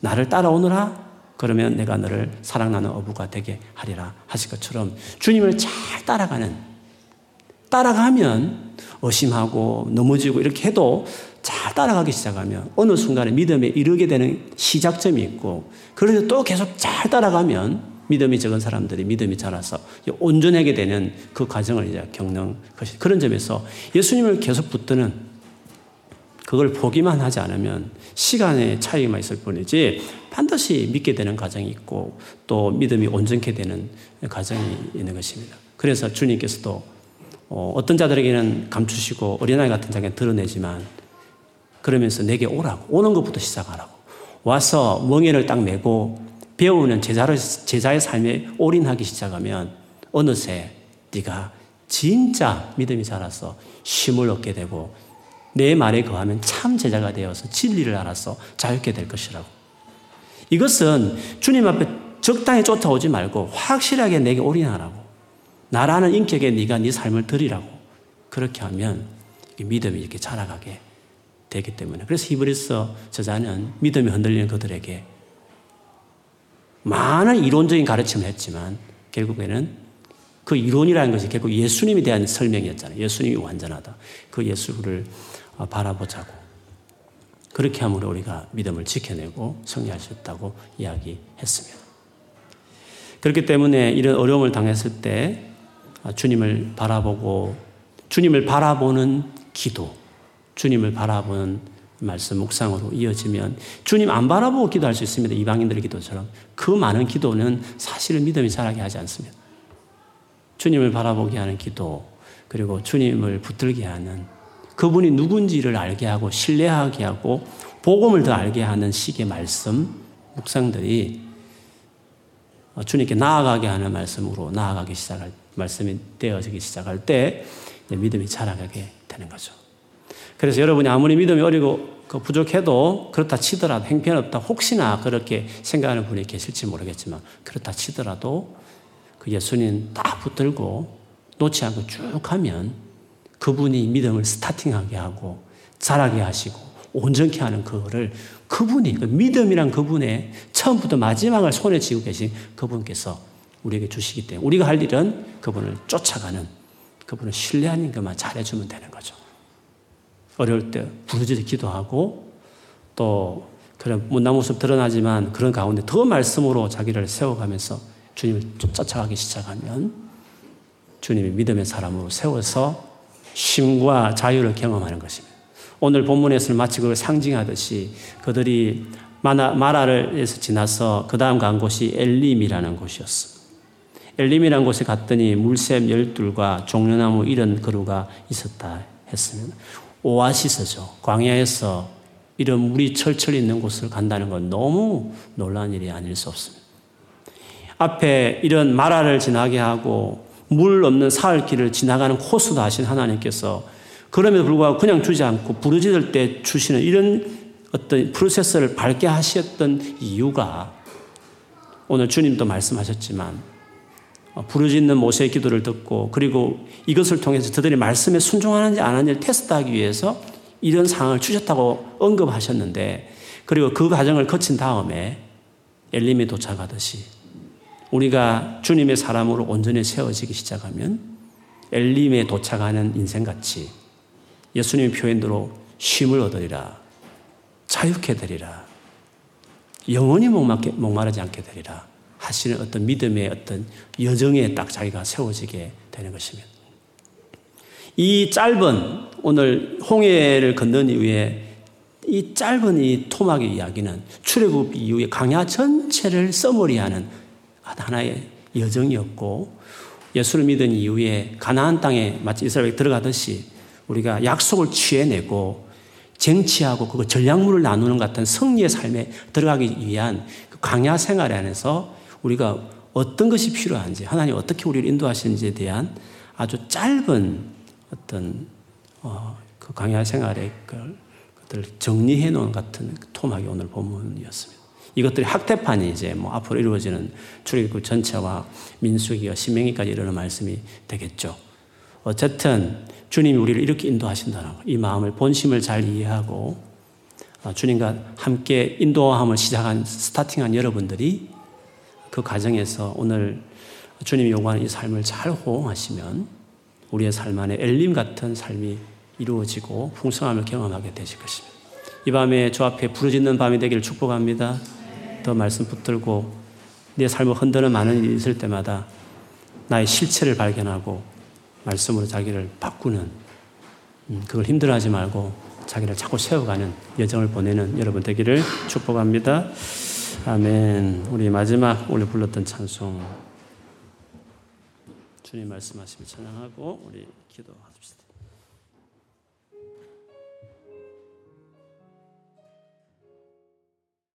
나를 따라오너라? 그러면 내가 너를 사랑나는 어부가 되게 하리라 하실 것처럼 주님을 잘 따라가는 따라가면 의심하고 넘어지고 이렇게 해도 잘 따라가기 시작하면 어느 순간에 믿음에 이르게 되는 시작점이 있고 그래서 또 계속 잘 따라가면 믿음이 적은 사람들이 믿음이 자라서 온전하게 되는 그 과정을 이제 겪는 것이 그런 점에서 예수님을 계속 붙드는 그걸 보기만 하지 않으면 시간의 차이만 있을 뿐이지 반드시 믿게 되는 과정이 있고 또 믿음이 온전케 되는 과정이 있는 것입니다. 그래서 주님께서도 어, 어떤 자들에게는 감추시고 어린아이 같은 자에게 드러내지만 그러면서 내게 오라고 오는 것부터 시작하라고 와서 멍에를 딱 메고 배우는 제자를, 제자의 삶에 올인하기 시작하면 어느새 네가 진짜 믿음이 자라서 힘을 얻게 되고 내 말에 거하면 참 제자가 되어서 진리를 알아서 자유케 될 것이라고. 이것은 주님 앞에 적당히 쫓아오지 말고 확실하게 내게 올인하라고. 나라는 인격에 네가 네 삶을 드리라고. 그렇게 하면 믿음이 이렇게 자라가게 되기 때문에. 그래서 히브리서 저자는 믿음이 흔들리는 그들에게 많은 이론적인 가르침을 했지만 결국에는 그 이론이라는 것이 결국 예수님에 대한 설명이었잖아요. 예수님이 완전하다. 그 예수를 어, 바라보자고. 그렇게 함으로 우리가 믿음을 지켜내고 승리할 수 있다고 이야기했습니다. 그렇기 때문에 이런 어려움을 당했을 때 어, 주님을 바라보고 주님을 바라보는 기도, 주님을 바라보는 말씀 묵상으로 이어지면 주님 안 바라보고 기도할 수 있습니다. 이방인들의 기도처럼. 그 많은 기도는 사실은 믿음이 자라게 하지 않습니다. 주님을 바라보게 하는 기도, 그리고 주님을 붙들게 하는 그분이 누군지를 알게 하고 신뢰하게 하고 복음을 더 알게 하는 식의 말씀, 묵상들이 주님께 나아가게 하는 말씀으로 나아가기 시작할, 말씀이 되어지기 시작할 때 믿음이 자라게 되는 거죠. 그래서 여러분이 아무리 믿음이 어리고 그 부족해도 그렇다 치더라도 행편없다 혹시나 그렇게 생각하는 분이 계실지 모르겠지만 그렇다 치더라도 그 예수님 딱 붙들고 놓지 않고 쭉 하면 그분이 믿음을 스타팅하게 하고 자라게 하시고 온전케 하는 그거를 그분이 그 믿음이란 그분의 처음부터 마지막을 손에 쥐고 계신 그분께서 우리에게 주시기 때문에 우리가 할 일은 그분을 쫓아가는 그분을 신뢰하는 것만 잘해주면 되는 거죠. 어려울 때 부르짖어 기도하고 또 그런 못난 모습 드러나지만 그런 가운데 더 말씀으로 자기를 세워가면서 주님을 쫓아가기 시작하면 주님이 믿음의 사람으로 세워서 쉼과 자유를 경험하는 것입니다. 오늘 본문에서는 마치 그걸 상징하듯이 그들이 마라를에서 지나서 그 다음 간 곳이 엘림이라는 곳이었습니다. 엘림이라는 곳에 갔더니 물샘 열둘과 종려나무 이런 그루가 있었다 했습니다. 오아시스죠. 광야에서 이런 물이 철철 있는 곳을 간다는 건 너무 놀라운 일이 아닐 수 없습니다. 앞에 이런 마라를 지나게 하고 물 없는 사흘길을 지나가는 코스도 하신 하나님께서 그럼에도 불구하고 그냥 주지 않고 부르짖을 때 주시는 이런 어떤 프로세스를 밝게 하셨던 이유가 오늘 주님도 말씀하셨지만 어, 부르짖는 모세의 기도를 듣고 그리고 이것을 통해서 저들이 말씀에 순종하는지 안 하는지를 테스트하기 위해서 이런 상황을 주셨다고 언급하셨는데 그리고 그 과정을 거친 다음에 엘림에 도착하듯이 우리가 주님의 사람으로 온전히 세워지기 시작하면 엘림에 도착하는 인생같이 예수님의 표현대로 쉼을 얻으리라. 자유케 되리라. 영원히 목마르지 않게 되리라. 하시는 어떤 믿음의 어떤 여정에 딱 자기가 세워지게 되는 것입니다. 이 짧은 오늘 홍해를 건넌 이후에 이 짧은 이 토막의 이야기는 출애굽 이후에 강야 전체를 써머리하는 하나의 여정이었고 예수를 믿은 이후에 가나안 땅에 마치 이스라엘 들어가듯이 우리가 약속을 취해내고 쟁취하고 그 전략물을 나누는 같은 승리의 삶에 들어가기 위한 그 강야 생활 안에서 우리가 어떤 것이 필요한지 하나님 어떻게 우리를 인도하시는지에 대한 아주 짧은 어떤 어, 그 강야 생활의 것을 정리해 놓은 같은 토막이 오늘 본문이었습니다. 이것들이 학대판이 이제 뭐 앞으로 이루어지는 출애굽 전체와 민수기와 신명기까지 이르는 말씀이 되겠죠. 어쨌든 주님이 우리를 이렇게 인도하신다는 것, 이 마음을 본심을 잘 이해하고 어, 주님과 함께 인도함을 시작한 스타팅한 여러분들이 그 과정에서 오늘 주님이 요구하는 이 삶을 잘 호응하시면 우리의 삶 안에 엘림 같은 삶이 이루어지고 풍성함을 경험하게 되실 것입니다. 이 밤에 주 앞에 부르짖는 밤이 되기를 축복합니다. 더 말씀 붙들고 내 삶을 흔드는 많은 일이 있을 때마다 나의 실체를 발견하고 말씀으로 자기를 바꾸는 음, 그걸 힘들어하지 말고 자기를 자꾸 세워가는 여정을 보내는 여러분 되기를 축복합니다. 아멘. 우리 마지막 오늘 불렀던 찬송 주님 말씀하시며 찬양하고 우리 기도합시다.